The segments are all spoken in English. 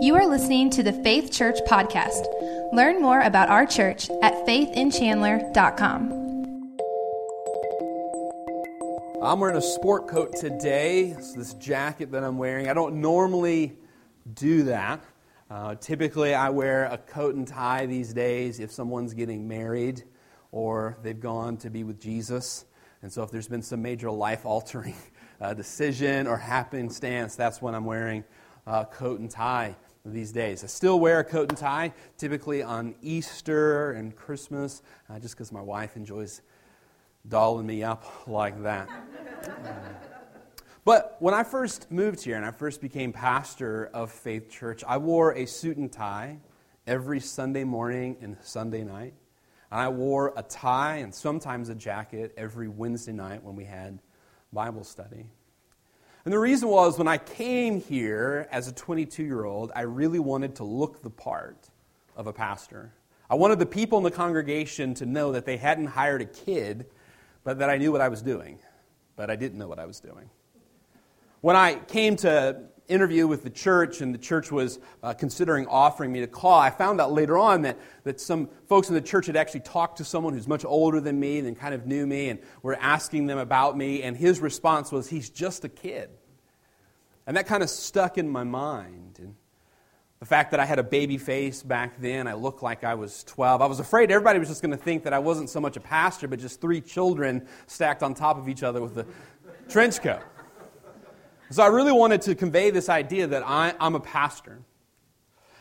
You are listening to the Faith Church podcast. Learn more about our church at faithinchandler.com. I'm wearing a sport coat today. It's this jacket that I'm wearing. I don't normally do that. Uh, typically, I wear a coat and tie these days if someone's getting married or they've gone to be with Jesus. And so, if there's been some major life altering uh, decision or happenstance, that's when I'm wearing a coat and tie these days. I still wear a coat and tie, typically on Easter and Christmas, uh, just because my wife enjoys dolling me up like that. but when I first moved here and I first became pastor of Faith Church, I wore a suit and tie every Sunday morning and Sunday night. And I wore a tie and sometimes a jacket every Wednesday night when we had Bible study. And the reason was when I came here as a 22 year old, I really wanted to look the part of a pastor. I wanted the people in the congregation to know that they hadn't hired a kid, but that I knew what I was doing. But I didn't know what I was doing. When I came to interview with the church and the church was uh, considering offering me to call, I found out later on that, that some folks in the church had actually talked to someone who's much older than me and kind of knew me and were asking them about me, and his response was, He's just a kid. And that kind of stuck in my mind. And the fact that I had a baby face back then, I looked like I was 12. I was afraid everybody was just going to think that I wasn't so much a pastor, but just three children stacked on top of each other with a trench coat. So I really wanted to convey this idea that I, am a pastor.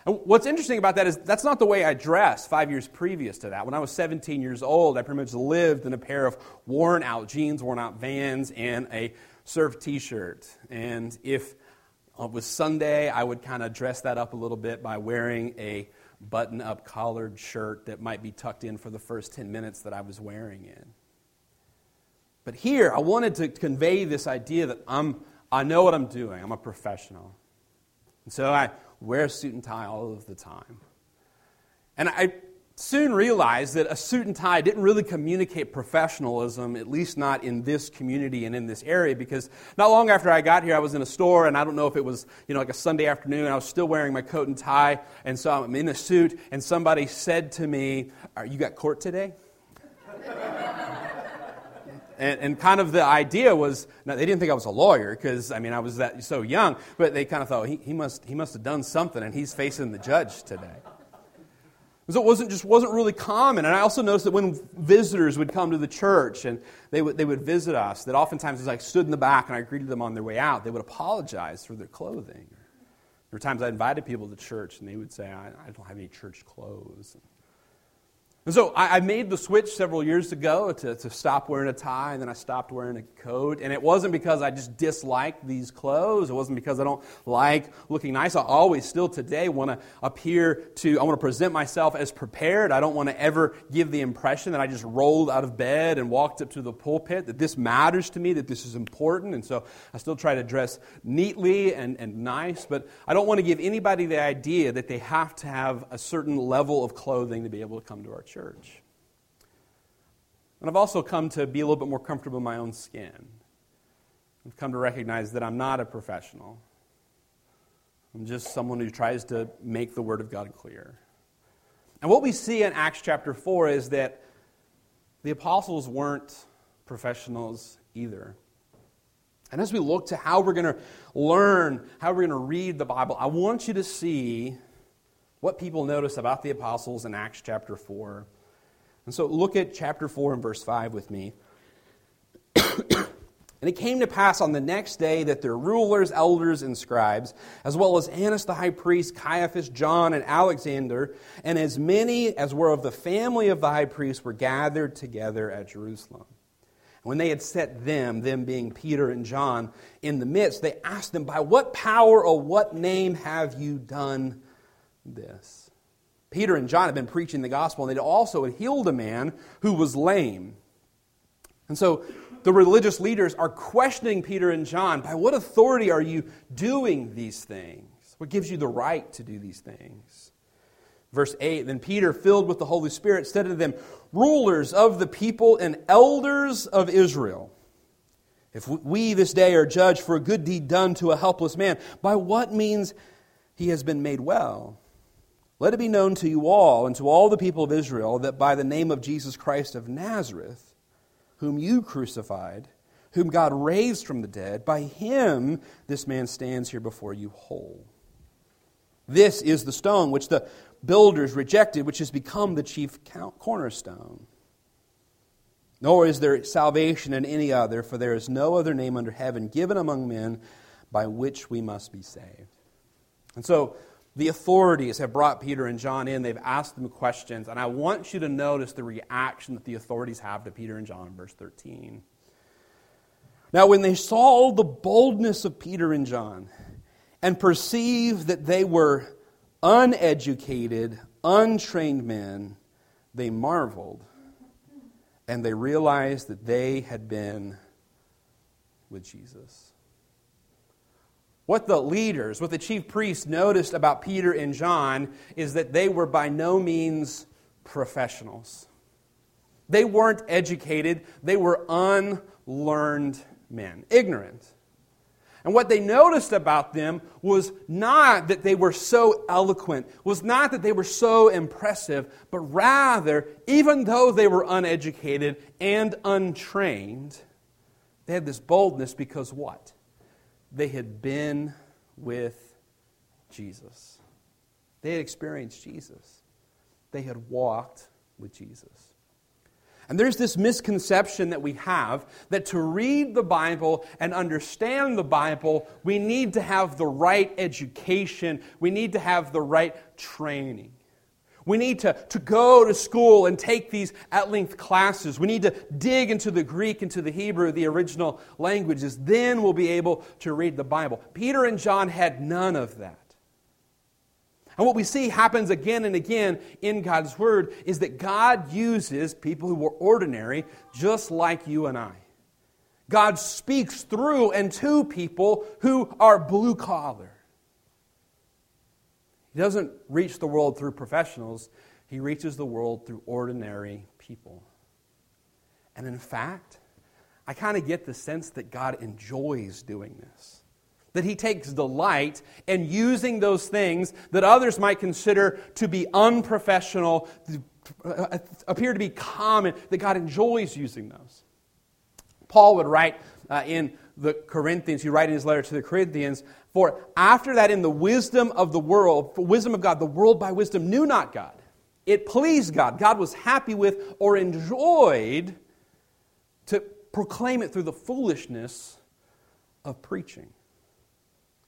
And what's interesting about that is that's not the way I dressed five years previous to that. When I was 17 years old, I pretty much lived in a pair of worn out jeans, worn out vans, and a surf t shirt. And if it was Sunday, I would kind of dress that up a little bit by wearing a button up collared shirt that might be tucked in for the first 10 minutes that I was wearing it. But here, I wanted to convey this idea that I'm I know what I'm doing. I'm a professional. And so I wear a suit and tie all of the time. And I soon realized that a suit and tie didn't really communicate professionalism, at least not in this community and in this area, because not long after I got here, I was in a store, and I don't know if it was, you know, like a Sunday afternoon, I was still wearing my coat and tie, and so I'm in a suit, and somebody said to me, You got court today? And, and, kind of the idea was, now they didn't think I was a lawyer because, I mean, I was that so young, but they kind of thought, he, he, must, he must have done something and he's facing the judge today. So it wasn't just wasn't really common. And I also noticed that when visitors would come to the church and they would, they would visit us, that oftentimes as I stood in the back and I greeted them on their way out, they would apologize for their clothing. There were times I invited people to church and they would say, I, I don't have any church clothes. And so I, I, made the switch several years ago to, to stop wearing a tie, and then I stopped wearing a coat. And it wasn't because I just disliked these clothes. It wasn't because I don't like looking nice. I always, still today, want to appear to, I want to present myself as prepared. I don't want to ever give the impression that I just rolled out of bed and walked up to the pulpit, that this matters to me, that this is important. And so I still try to dress neatly and, and nice, but I don't want to give anybody the idea that they have to have a certain level of clothing to be able to come to our church church. And I've also come to be a little bit more comfortable in my own skin. I've come to recognize that I'm not a professional. I'm just someone who tries to make the Word of God clear. And what we see in Acts chapter 4 is that the apostles weren't professionals either. And as we look to how we're going to learn, how we're going to read the Bible, I want you to see what people notice about the apostles in Acts chapter 4. And so look at chapter 4 and verse 5 with me. and it came to pass on the next day that their rulers, elders, and scribes, as well as Annas the high priest, Caiaphas, John, and Alexander, and as many as were of the family of the high priest, were gathered together at Jerusalem. When they had set them, them being Peter and John, in the midst, they asked them, By what power or what name have you done this. Peter and John had been preaching the gospel, and they'd also healed a man who was lame. And so the religious leaders are questioning Peter and John by what authority are you doing these things? What gives you the right to do these things? Verse 8 Then Peter, filled with the Holy Spirit, said to them, Rulers of the people and elders of Israel, if we this day are judged for a good deed done to a helpless man, by what means he has been made well. Let it be known to you all and to all the people of Israel that by the name of Jesus Christ of Nazareth, whom you crucified, whom God raised from the dead, by him this man stands here before you whole. This is the stone which the builders rejected, which has become the chief cornerstone. Nor is there salvation in any other, for there is no other name under heaven given among men by which we must be saved. And so the authorities have brought Peter and John in. They've asked them questions. And I want you to notice the reaction that the authorities have to Peter and John, verse 13. Now, when they saw the boldness of Peter and John and perceived that they were uneducated, untrained men, they marveled and they realized that they had been with Jesus. What the leaders, what the chief priests noticed about Peter and John is that they were by no means professionals. They weren't educated, they were unlearned men, ignorant. And what they noticed about them was not that they were so eloquent, was not that they were so impressive, but rather, even though they were uneducated and untrained, they had this boldness because what? They had been with Jesus. They had experienced Jesus. They had walked with Jesus. And there's this misconception that we have that to read the Bible and understand the Bible, we need to have the right education, we need to have the right training. We need to, to go to school and take these at length classes. We need to dig into the Greek, into the Hebrew, the original languages. Then we'll be able to read the Bible. Peter and John had none of that. And what we see happens again and again in God's Word is that God uses people who were ordinary, just like you and I. God speaks through and to people who are blue collar. He doesn't reach the world through professionals, he reaches the world through ordinary people. And in fact, I kind of get the sense that God enjoys doing this. That he takes delight in using those things that others might consider to be unprofessional, uh, appear to be common, that God enjoys using those. Paul would write uh, in the Corinthians, he write in his letter to the Corinthians, for after that in the wisdom of the world, for wisdom of God, the world by wisdom knew not God. It pleased God. God was happy with or enjoyed to proclaim it through the foolishness of preaching.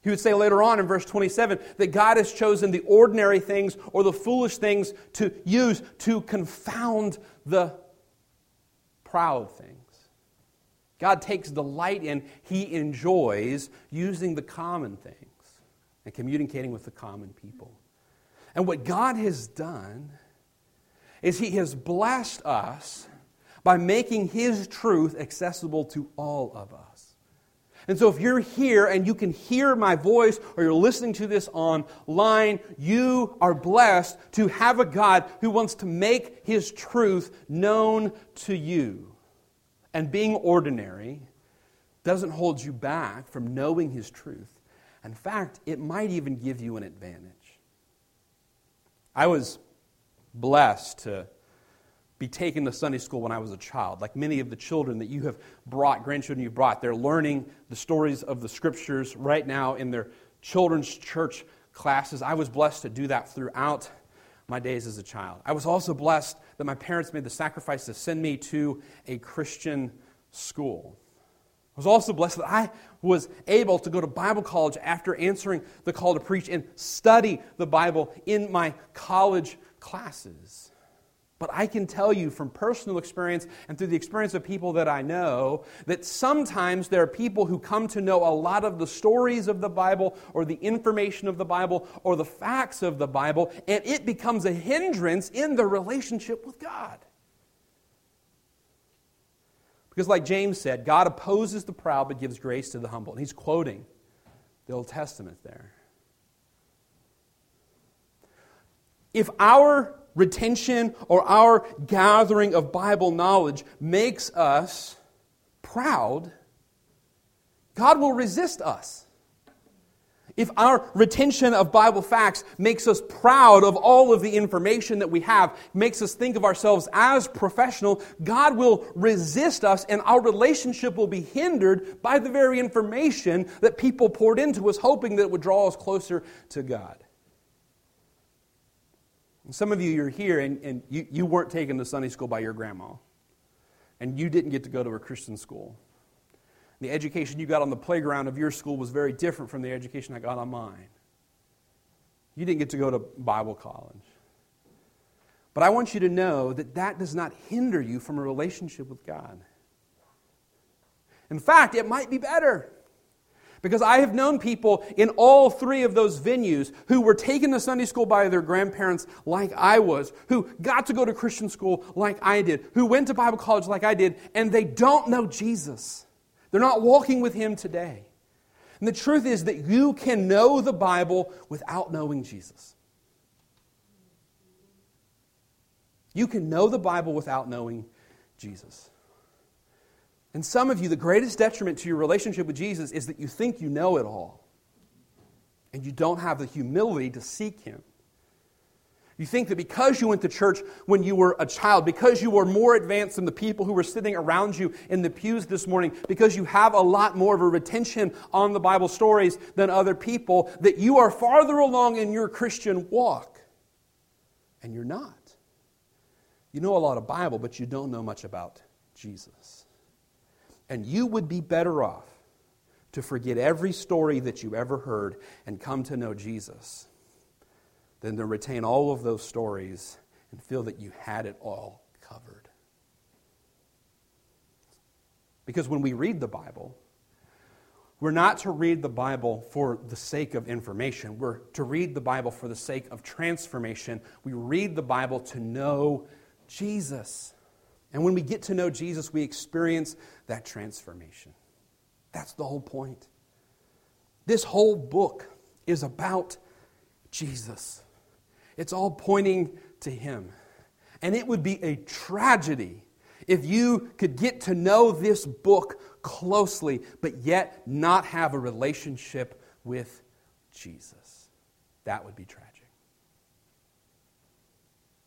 He would say later on in verse 27 that God has chosen the ordinary things or the foolish things to use to confound the proud things. God takes delight in, He enjoys using the common things and communicating with the common people. And what God has done is He has blessed us by making His truth accessible to all of us. And so, if you're here and you can hear my voice or you're listening to this online, you are blessed to have a God who wants to make His truth known to you. And being ordinary doesn't hold you back from knowing His truth. In fact, it might even give you an advantage. I was blessed to be taken to Sunday school when I was a child. Like many of the children that you have brought, grandchildren you've brought, they're learning the stories of the scriptures right now in their children's church classes. I was blessed to do that throughout my days as a child. I was also blessed that my parents made the sacrifice to send me to a Christian school. I was also blessed that I was able to go to Bible college after answering the call to preach and study the Bible in my college classes. But I can tell you from personal experience and through the experience of people that I know that sometimes there are people who come to know a lot of the stories of the Bible or the information of the Bible or the facts of the Bible, and it becomes a hindrance in the relationship with God. Because, like James said, God opposes the proud but gives grace to the humble. And he's quoting the Old Testament there. If our retention or our gathering of Bible knowledge makes us proud, God will resist us. if our retention of Bible facts makes us proud of all of the information that we have, makes us think of ourselves as professional, God will resist us and our relationship will be hindered by the very information that people poured into us, hoping that it would draw us closer to God. And some of you, you're here and, and you, you weren't taken to Sunday school by your grandma, and you didn't get to go to a Christian school. The education you got on the playground of your school was very different from the education I got on mine. You didn't get to go to Bible college. But I want you to know that that does not hinder you from a relationship with God. In fact, it might be better. Because I have known people in all three of those venues who were taken to Sunday school by their grandparents like I was, who got to go to Christian school like I did, who went to Bible college like I did, and they don't know Jesus. They're not walking with Him today. And the truth is that you can know the Bible without knowing Jesus. You can know the Bible without knowing Jesus. And some of you, the greatest detriment to your relationship with Jesus is that you think you know it all. And you don't have the humility to seek Him. You think that because you went to church when you were a child, because you were more advanced than the people who were sitting around you in the pews this morning, because you have a lot more of a retention on the Bible stories than other people, that you are farther along in your Christian walk. And you're not. You know a lot of Bible, but you don't know much about Jesus. And you would be better off to forget every story that you ever heard and come to know Jesus than to retain all of those stories and feel that you had it all covered. Because when we read the Bible, we're not to read the Bible for the sake of information. We're to read the Bible for the sake of transformation. We read the Bible to know Jesus. And when we get to know Jesus, we experience that transformation. That's the whole point. This whole book is about Jesus. It's all pointing to Him. And it would be a tragedy if you could get to know this book closely, but yet not have a relationship with Jesus. That would be tragic.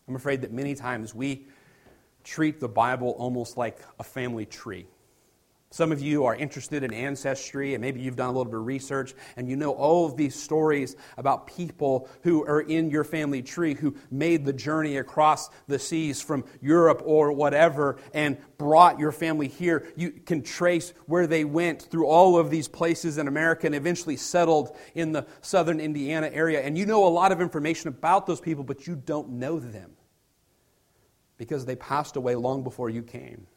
I'm afraid that many times we treat the Bible almost like a family tree. Some of you are interested in ancestry, and maybe you've done a little bit of research, and you know all of these stories about people who are in your family tree who made the journey across the seas from Europe or whatever and brought your family here. You can trace where they went through all of these places in America and eventually settled in the southern Indiana area. And you know a lot of information about those people, but you don't know them because they passed away long before you came.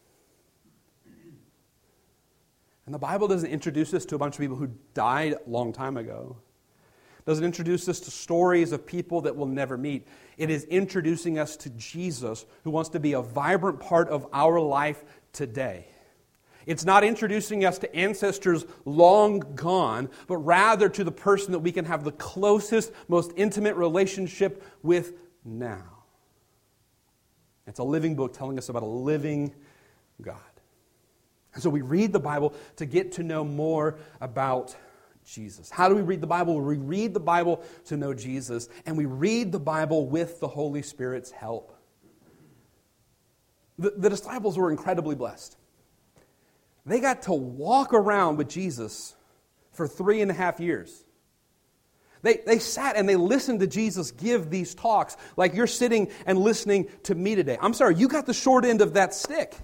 And the Bible doesn't introduce us to a bunch of people who died a long time ago. It doesn't introduce us to stories of people that we'll never meet. It is introducing us to Jesus, who wants to be a vibrant part of our life today. It's not introducing us to ancestors long gone, but rather to the person that we can have the closest, most intimate relationship with now. It's a living book telling us about a living God. And so we read the Bible to get to know more about Jesus. How do we read the Bible? We read the Bible to know Jesus, and we read the Bible with the Holy Spirit's help. The, the disciples were incredibly blessed. They got to walk around with Jesus for three and a half years. They, they sat and they listened to Jesus give these talks like you're sitting and listening to me today. I'm sorry, you got the short end of that stick.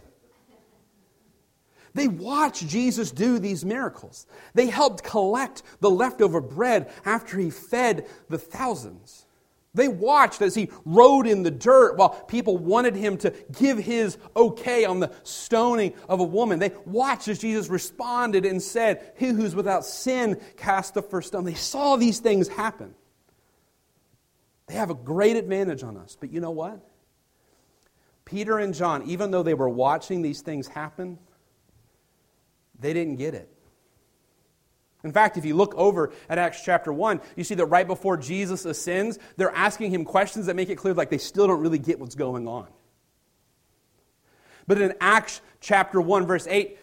They watched Jesus do these miracles. They helped collect the leftover bread after he fed the thousands. They watched as he rode in the dirt while people wanted him to give his okay on the stoning of a woman. They watched as Jesus responded and said, He who's without sin cast the first stone. They saw these things happen. They have a great advantage on us. But you know what? Peter and John, even though they were watching these things happen, they didn't get it. In fact, if you look over at Acts chapter 1, you see that right before Jesus ascends, they're asking him questions that make it clear like they still don't really get what's going on. But in Acts chapter 1, verse 8,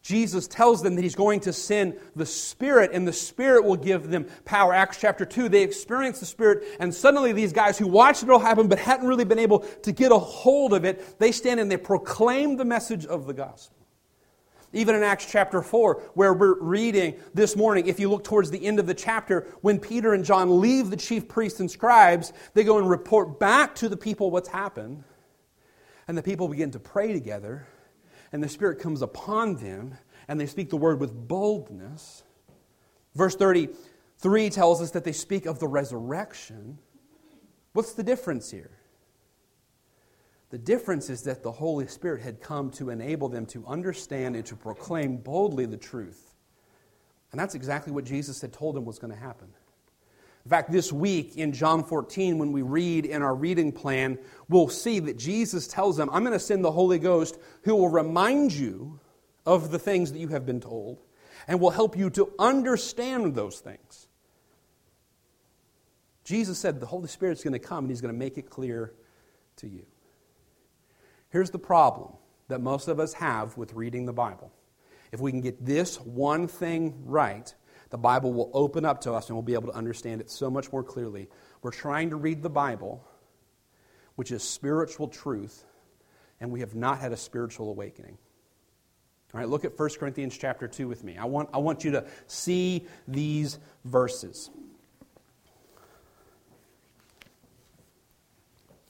Jesus tells them that he's going to send the Spirit, and the Spirit will give them power. Acts chapter 2, they experience the Spirit, and suddenly these guys who watched it all happen but hadn't really been able to get a hold of it, they stand and they proclaim the message of the gospel. Even in Acts chapter 4, where we're reading this morning, if you look towards the end of the chapter, when Peter and John leave the chief priests and scribes, they go and report back to the people what's happened. And the people begin to pray together and the Spirit comes upon them, and they speak the word with boldness. Verse 33 tells us that they speak of the resurrection. What's the difference here? The difference is that the Holy Spirit had come to enable them to understand and to proclaim boldly the truth. And that's exactly what Jesus had told them was going to happen. In fact, this week in John 14, when we read in our reading plan, we'll see that Jesus tells them, I'm going to send the Holy Ghost who will remind you of the things that you have been told and will help you to understand those things. Jesus said the Holy Spirit's going to come and he's going to make it clear to you. Here's the problem that most of us have with reading the Bible. If we can get this one thing right, the Bible will open up to us and we'll be able to understand it so much more clearly. We're trying to read the Bible, which is spiritual truth, and we have not had a spiritual awakening. All right, look at 1 Corinthians chapter 2 with me. I want, I want you to see these verses.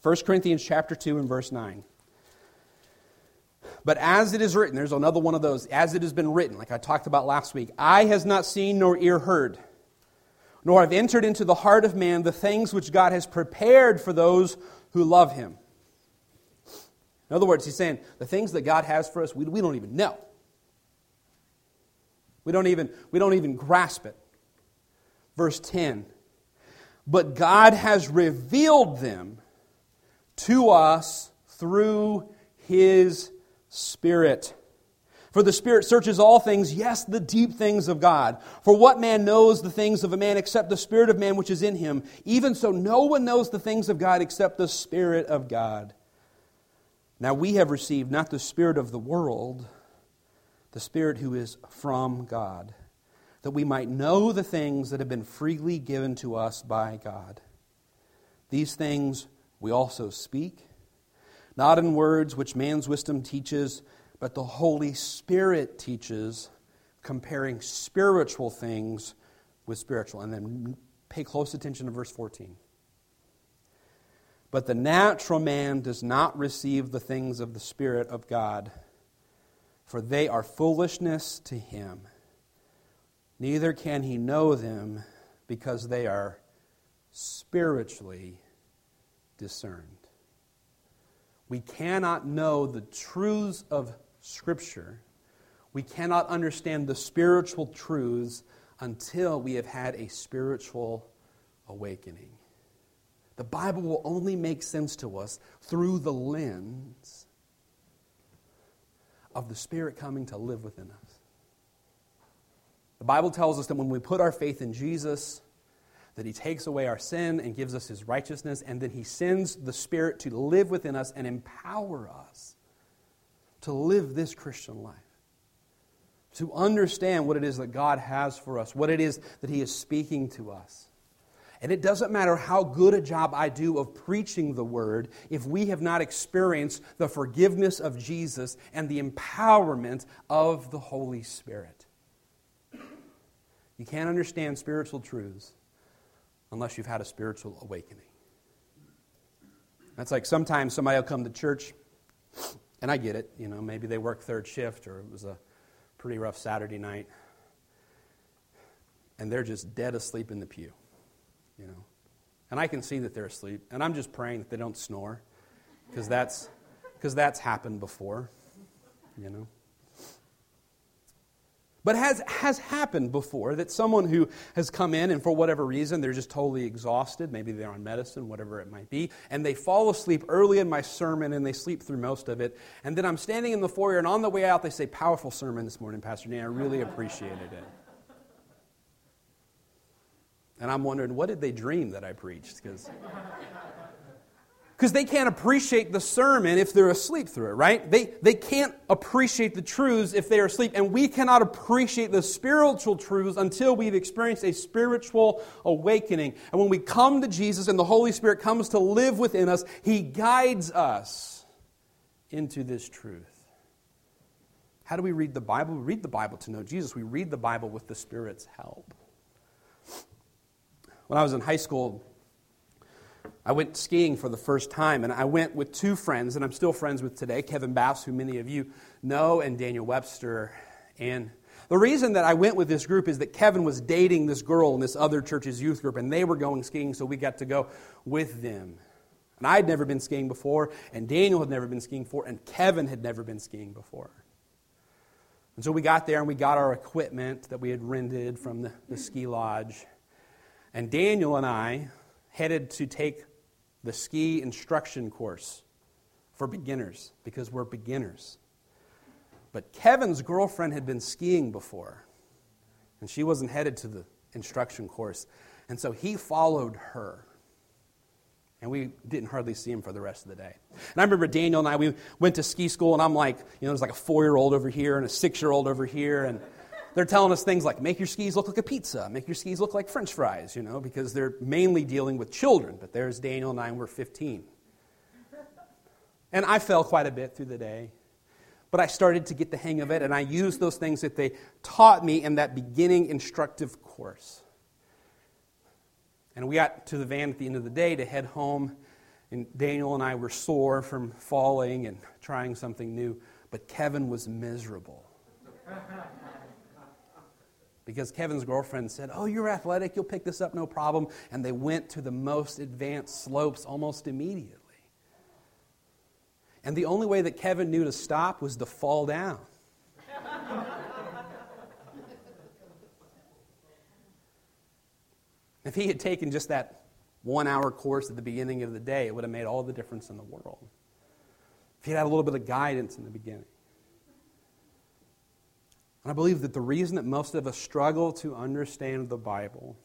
1 Corinthians chapter 2 and verse 9. But as it is written, there's another one of those, as it has been written, like I talked about last week eye has not seen nor ear heard, nor have entered into the heart of man the things which God has prepared for those who love him. In other words, he's saying the things that God has for us, we, we don't even know. We don't even, we don't even grasp it. Verse 10 But God has revealed them to us through his Spirit. For the Spirit searches all things, yes, the deep things of God. For what man knows the things of a man except the Spirit of man which is in him? Even so, no one knows the things of God except the Spirit of God. Now we have received not the Spirit of the world, the Spirit who is from God, that we might know the things that have been freely given to us by God. These things we also speak not in words which man's wisdom teaches, but the Holy Spirit teaches, comparing spiritual things with spiritual. And then pay close attention to verse 14. But the natural man does not receive the things of the Spirit of God, for they are foolishness to him. Neither can he know them because they are spiritually discerned. We cannot know the truths of Scripture. We cannot understand the spiritual truths until we have had a spiritual awakening. The Bible will only make sense to us through the lens of the Spirit coming to live within us. The Bible tells us that when we put our faith in Jesus, that He takes away our sin and gives us His righteousness, and then He sends the Spirit to live within us and empower us to live this Christian life. To understand what it is that God has for us, what it is that He is speaking to us. And it doesn't matter how good a job I do of preaching the word if we have not experienced the forgiveness of Jesus and the empowerment of the Holy Spirit. You can't understand spiritual truths unless you've had a spiritual awakening. That's like sometimes somebody will come to church, and I get it, you know, maybe they work third shift or it was a pretty rough Saturday night, and they're just dead asleep in the pew, you know. And I can see that they're asleep, and I'm just praying that they don't snore, because that's, because that's happened before, you know. But has has happened before that someone who has come in and for whatever reason they're just totally exhausted, maybe they're on medicine, whatever it might be, and they fall asleep early in my sermon and they sleep through most of it. And then I'm standing in the foyer and on the way out they say, Powerful sermon this morning, Pastor Dan. I really appreciated it. And I'm wondering, what did they dream that I preached? Because Because they can't appreciate the sermon if they're asleep through it, right? They, they can't appreciate the truths if they are asleep. And we cannot appreciate the spiritual truths until we've experienced a spiritual awakening. And when we come to Jesus and the Holy Spirit comes to live within us, He guides us into this truth. How do we read the Bible? We read the Bible to know Jesus. We read the Bible with the Spirit's help. When I was in high school, I went skiing for the first time, and I went with two friends, and I'm still friends with today Kevin Bass, who many of you know, and Daniel Webster. And the reason that I went with this group is that Kevin was dating this girl in this other church's youth group, and they were going skiing, so we got to go with them. And I had never been skiing before, and Daniel had never been skiing before, and Kevin had never been skiing before. And so we got there and we got our equipment that we had rented from the, the ski lodge. And Daniel and I headed to take the ski instruction course for beginners because we're beginners. But Kevin's girlfriend had been skiing before, and she wasn't headed to the instruction course. And so he followed her. And we didn't hardly see him for the rest of the day. And I remember Daniel and I, we went to ski school, and I'm like, you know, there's like a four year old over here and a six year old over here. And they're telling us things like make your skis look like a pizza, make your skis look like french fries, you know, because they're mainly dealing with children. But there's Daniel and I, and we're 15. And I fell quite a bit through the day. But I started to get the hang of it, and I used those things that they taught me in that beginning instructive course. And we got to the van at the end of the day to head home, and Daniel and I were sore from falling and trying something new, but Kevin was miserable because Kevin's girlfriend said, Oh, you're athletic, you'll pick this up, no problem. And they went to the most advanced slopes almost immediately. And the only way that Kevin knew to stop was to fall down. if he had taken just that one hour course at the beginning of the day, it would have made all the difference in the world. If he had had a little bit of guidance in the beginning. And I believe that the reason that most of us struggle to understand the Bible,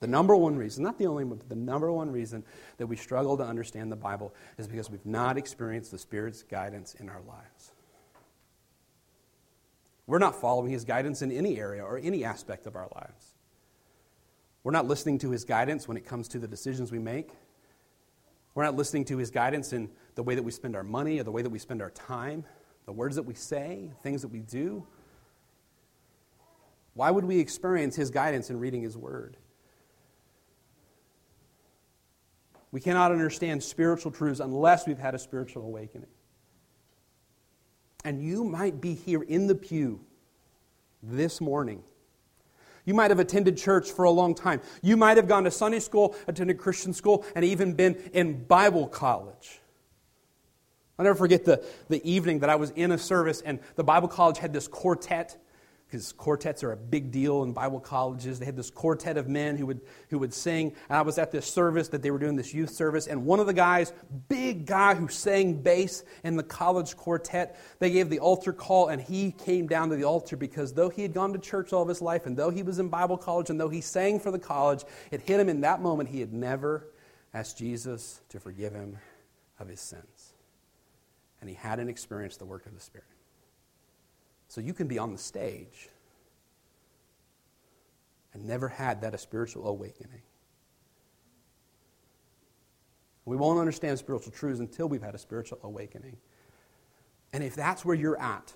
the number one reason, not the only one, but the number one reason that we struggle to understand the Bible is because we've not experienced the Spirit's guidance in our lives. We're not following His guidance in any area or any aspect of our lives. We're not listening to His guidance when it comes to the decisions we make. We're not listening to His guidance in the way that we spend our money or the way that we spend our time, the words that we say, things that we do. Why would we experience His guidance in reading His Word? We cannot understand spiritual truths unless we've had a spiritual awakening. And you might be here in the pew this morning. You might have attended church for a long time. You might have gone to Sunday school, attended Christian school, and even been in Bible college. I'll never forget the, the evening that I was in a service, and the Bible college had this quartet because quartets are a big deal in Bible colleges. They had this quartet of men who would, who would sing. And I was at this service that they were doing, this youth service. And one of the guys, big guy who sang bass in the college quartet, they gave the altar call and he came down to the altar because though he had gone to church all of his life and though he was in Bible college and though he sang for the college, it hit him in that moment he had never asked Jesus to forgive him of his sins. And he hadn't experienced the work of the Spirit. So you can be on the stage and never had that a spiritual awakening. We won't understand spiritual truths until we've had a spiritual awakening. And if that's where you're at,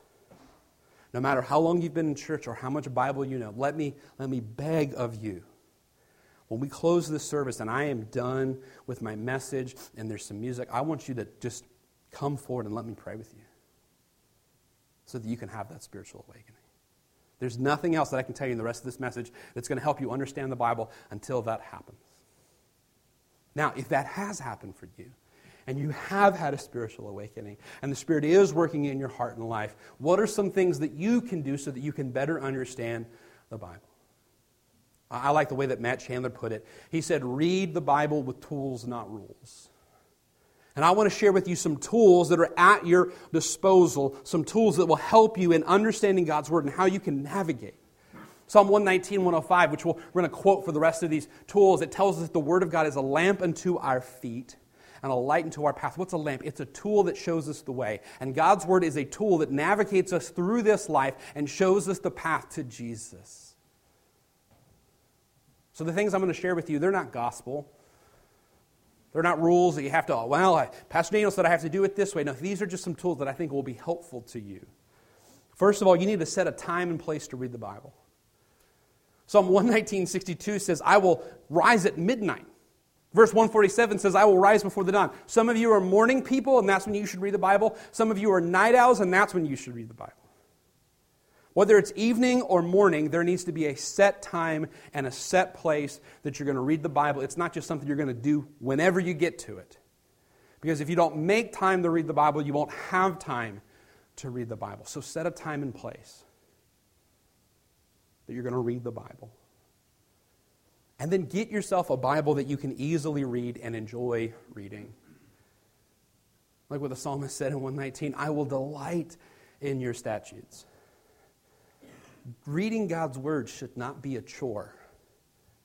no matter how long you've been in church or how much Bible you know, let me, let me beg of you. When we close this service and I am done with my message and there's some music, I want you to just come forward and let me pray with you so that you can have that spiritual awakening. There's nothing else that I can tell you in the rest of this message that's going to help you understand the Bible until that happens. Now, if that has happened for you, and you have had a spiritual awakening, and the Spirit is working in your heart and life, what are some things that you can do so that you can better understand the Bible? I like the way that Matt Chandler put it. He said, Read the Bible with tools, not rules. And I want to share with you some tools that are at your disposal, some tools that will help you in understanding God's Word and how you can navigate. Psalm 119, 105, which we're going to quote for the rest of these tools, it tells us that the Word of God is a lamp unto our feet and a light unto our path. What's a lamp? It's a tool that shows us the way. And God's Word is a tool that navigates us through this life and shows us the path to Jesus. So the things I'm going to share with you, they're not gospel. They're not rules that you have to, oh, well, I, Pastor Daniel said I have to do it this way. No, these are just some tools that I think will be helpful to you. First of all, you need to set a time and place to read the Bible. Psalm 119.62 says, I will rise at midnight. Verse 147 says, I will rise before the dawn. Some of you are morning people, and that's when you should read the Bible. Some of you are night owls, and that's when you should read the Bible. Whether it's evening or morning, there needs to be a set time and a set place that you're going to read the Bible. It's not just something you're going to do whenever you get to it. Because if you don't make time to read the Bible, you won't have time to read the Bible. So set a time and place that you're going to read the Bible. And then get yourself a Bible that you can easily read and enjoy reading. Like what the psalmist said in 119 I will delight in your statutes. Reading God's word should not be a chore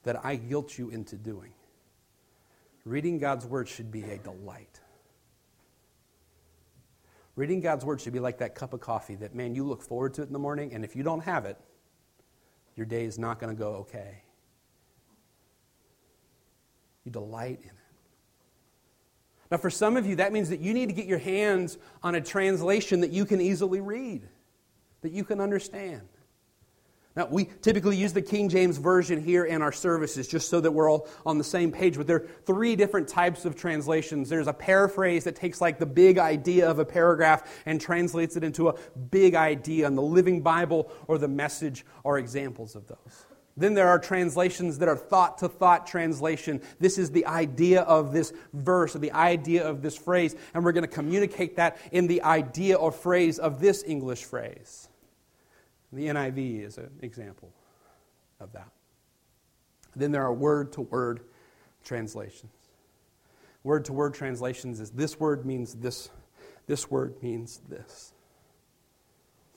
that I guilt you into doing. Reading God's word should be a delight. Reading God's word should be like that cup of coffee that, man, you look forward to it in the morning, and if you don't have it, your day is not going to go okay. You delight in it. Now, for some of you, that means that you need to get your hands on a translation that you can easily read, that you can understand. Now, we typically use the King James Version here in our services just so that we're all on the same page. But there are three different types of translations. There's a paraphrase that takes like the big idea of a paragraph and translates it into a big idea, and the Living Bible or the Message are examples of those. Then there are translations that are thought to thought translation. This is the idea of this verse or the idea of this phrase, and we're going to communicate that in the idea or phrase of this English phrase. The NIV is an example of that. Then there are word to word translations. Word to word translations is this word means this, this word means this.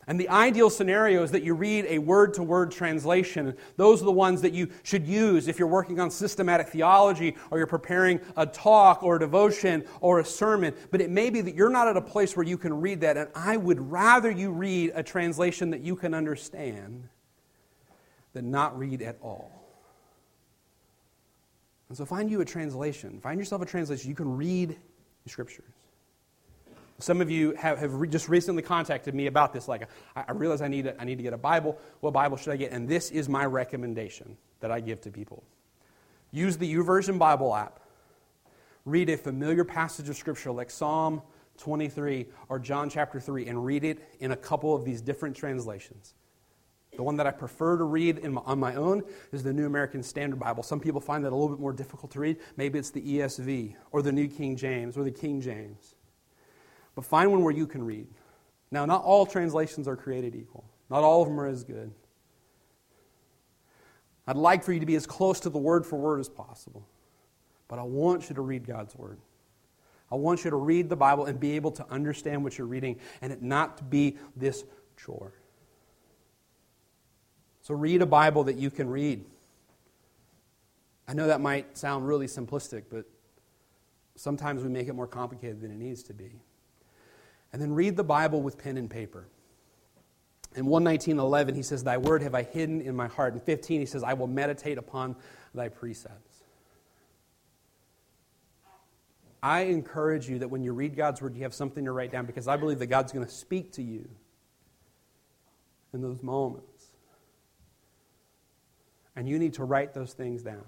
And the ideal scenario is that you read a word to word translation. Those are the ones that you should use if you're working on systematic theology or you're preparing a talk or a devotion or a sermon. But it may be that you're not at a place where you can read that, and I would rather you read a translation that you can understand than not read at all. And so find you a translation. Find yourself a translation you can read the scriptures. Some of you have, have re- just recently contacted me about this. Like, I, I realize I need, a, I need to get a Bible. What Bible should I get? And this is my recommendation that I give to people. Use the YouVersion Bible app. Read a familiar passage of Scripture like Psalm 23 or John chapter 3 and read it in a couple of these different translations. The one that I prefer to read my, on my own is the New American Standard Bible. Some people find that a little bit more difficult to read. Maybe it's the ESV or the New King James or the King James. But find one where you can read. Now, not all translations are created equal, not all of them are as good. I'd like for you to be as close to the word for word as possible. But I want you to read God's word. I want you to read the Bible and be able to understand what you're reading and it not to be this chore. So read a Bible that you can read. I know that might sound really simplistic, but sometimes we make it more complicated than it needs to be. And then read the Bible with pen and paper. In 119.11, he says, Thy word have I hidden in my heart. In 15, he says, I will meditate upon thy precepts. I encourage you that when you read God's word, you have something to write down because I believe that God's going to speak to you in those moments. And you need to write those things down.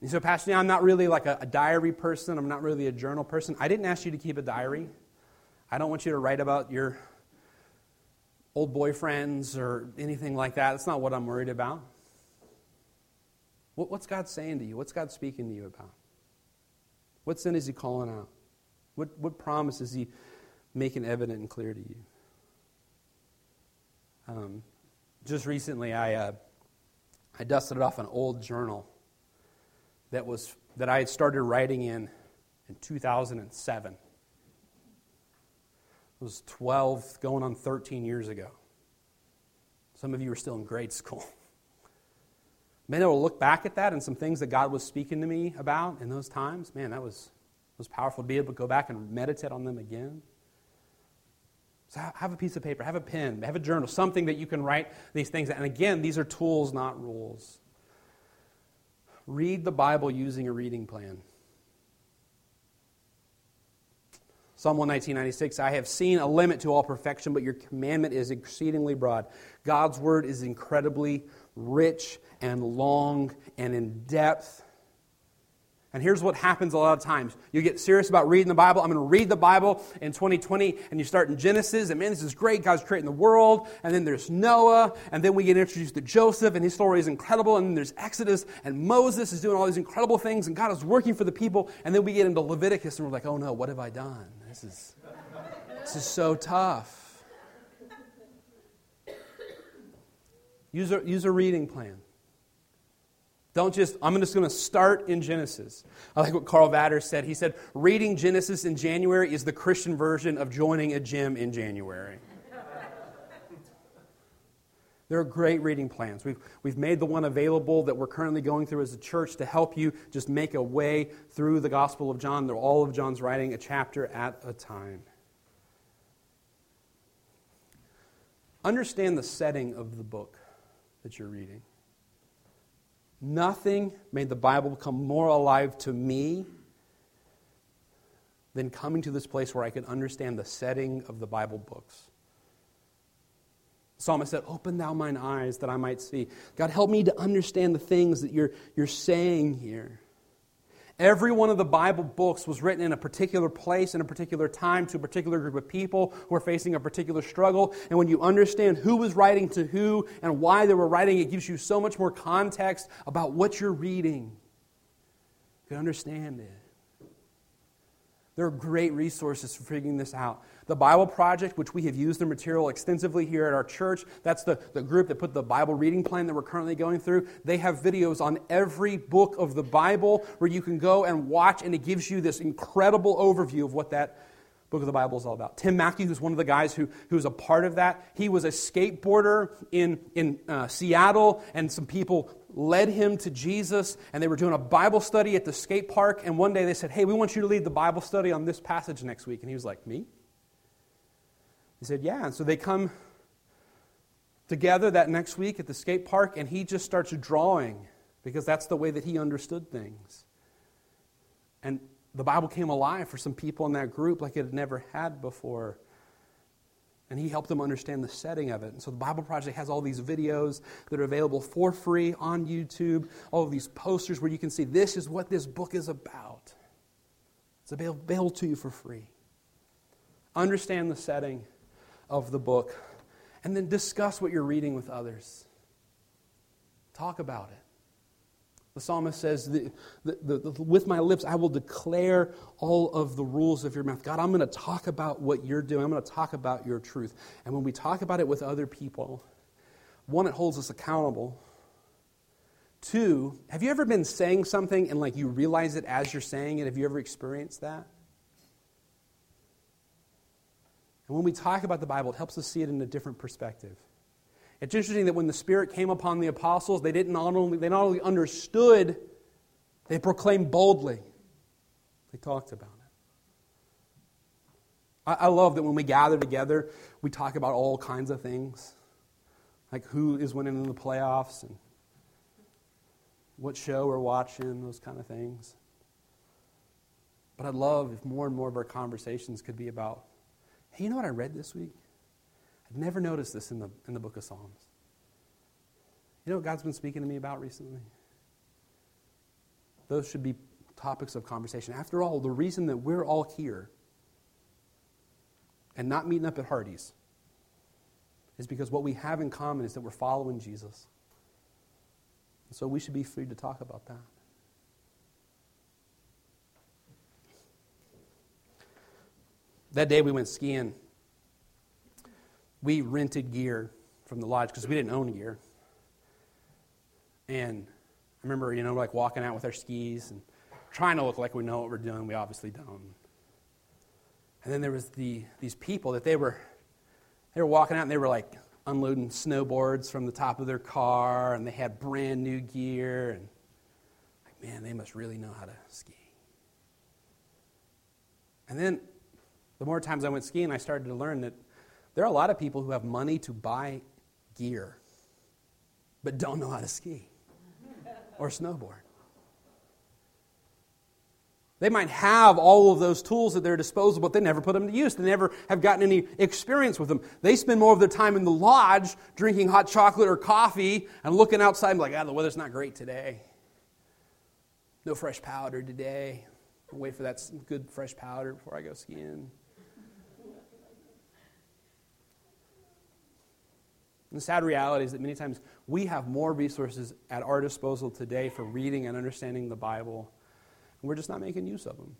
And so, Pastor, I'm not really like a, a diary person. I'm not really a journal person. I didn't ask you to keep a diary. I don't want you to write about your old boyfriends or anything like that. That's not what I'm worried about. what's God saying to you? What's God speaking to you about? What sin is He calling out? What, what promise is He making evident and clear to you? Um, just recently, I, uh, I dusted off an old journal that, was, that I had started writing in in 2007 was 12, going on 13 years ago. Some of you are still in grade school. Man, I will look back at that and some things that God was speaking to me about in those times. Man, that was was powerful to be able to go back and meditate on them again. So have a piece of paper, have a pen, have a journal, something that you can write these things. And again, these are tools, not rules. Read the Bible using a reading plan. Psalm 119, I have seen a limit to all perfection, but your commandment is exceedingly broad. God's word is incredibly rich and long and in depth. And here's what happens a lot of times. You get serious about reading the Bible. I'm going to read the Bible in 2020, and you start in Genesis, and man, this is great. God's creating the world. And then there's Noah, and then we get introduced to Joseph, and his story is incredible. And then there's Exodus, and Moses is doing all these incredible things, and God is working for the people. And then we get into Leviticus, and we're like, oh no, what have I done? This is, this is so tough. Use a, use a reading plan. Don't just, I'm just going to start in Genesis. I like what Carl Vatter said. He said, reading Genesis in January is the Christian version of joining a gym in January. there are great reading plans. We've, we've made the one available that we're currently going through as a church to help you just make a way through the Gospel of John. They're all of John's writing, a chapter at a time. Understand the setting of the book that you're reading. Nothing made the Bible become more alive to me than coming to this place where I could understand the setting of the Bible books. The psalmist said, Open thou mine eyes that I might see. God, help me to understand the things that you're, you're saying here. Every one of the Bible books was written in a particular place, in a particular time, to a particular group of people who are facing a particular struggle. And when you understand who was writing to who and why they were writing, it gives you so much more context about what you're reading. You can understand it. There are great resources for figuring this out. The Bible Project, which we have used the material extensively here at our church, that's the, the group that put the Bible reading plan that we're currently going through. They have videos on every book of the Bible where you can go and watch, and it gives you this incredible overview of what that book of the Bible is all about. Tim Mackie, who's one of the guys who, who's a part of that, he was a skateboarder in, in uh, Seattle, and some people led him to Jesus, and they were doing a Bible study at the skate park. And one day they said, Hey, we want you to lead the Bible study on this passage next week. And he was like, Me? He said, Yeah. And so they come together that next week at the skate park, and he just starts drawing because that's the way that he understood things. And the Bible came alive for some people in that group like it had never had before. And he helped them understand the setting of it. And so the Bible Project has all these videos that are available for free on YouTube, all of these posters where you can see this is what this book is about. It's available to you for free. Understand the setting of the book, and then discuss what you're reading with others. Talk about it. The psalmist says, the, the, the, With my lips, I will declare all of the rules of your mouth. God, I'm going to talk about what you're doing. I'm going to talk about your truth. And when we talk about it with other people, one, it holds us accountable. Two, have you ever been saying something and like you realize it as you're saying it? Have you ever experienced that? And when we talk about the Bible, it helps us see it in a different perspective. It's interesting that when the Spirit came upon the apostles, they didn't not only they not only understood, they proclaimed boldly. They talked about it. I, I love that when we gather together, we talk about all kinds of things, like who is winning in the playoffs and what show we're watching, those kind of things. But I'd love if more and more of our conversations could be about Hey, you know what I read this week? I've never noticed this in the, in the book of Psalms. You know what God's been speaking to me about recently? Those should be topics of conversation. After all, the reason that we're all here and not meeting up at Hardee's is because what we have in common is that we're following Jesus. And so we should be free to talk about that. That day we went skiing. We rented gear from the lodge because we didn't own gear. And I remember, you know, like walking out with our skis and trying to look like we know what we're doing. We obviously don't. And then there was the these people that they were they were walking out and they were like unloading snowboards from the top of their car and they had brand new gear and like man, they must really know how to ski. And then the more times I went skiing, I started to learn that there are a lot of people who have money to buy gear, but don't know how to ski or snowboard. They might have all of those tools at their disposal, but they never put them to use. They never have gotten any experience with them. They spend more of their time in the lodge drinking hot chocolate or coffee and looking outside and like, ah, the weather's not great today. No fresh powder today. Wait for that good fresh powder before I go skiing. And the sad reality is that many times we have more resources at our disposal today for reading and understanding the Bible and we're just not making use of them.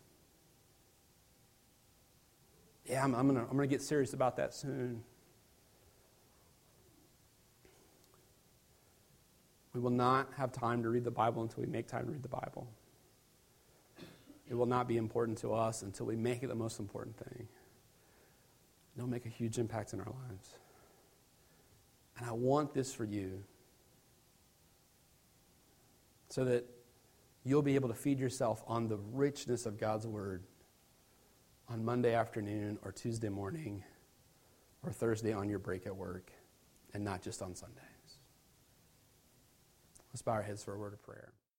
Yeah, I'm, I'm going to get serious about that soon. We will not have time to read the Bible until we make time to read the Bible. It will not be important to us until we make it the most important thing. It'll make a huge impact in our lives. And I want this for you so that you'll be able to feed yourself on the richness of God's Word on Monday afternoon or Tuesday morning or Thursday on your break at work and not just on Sundays. Let's bow our heads for a word of prayer.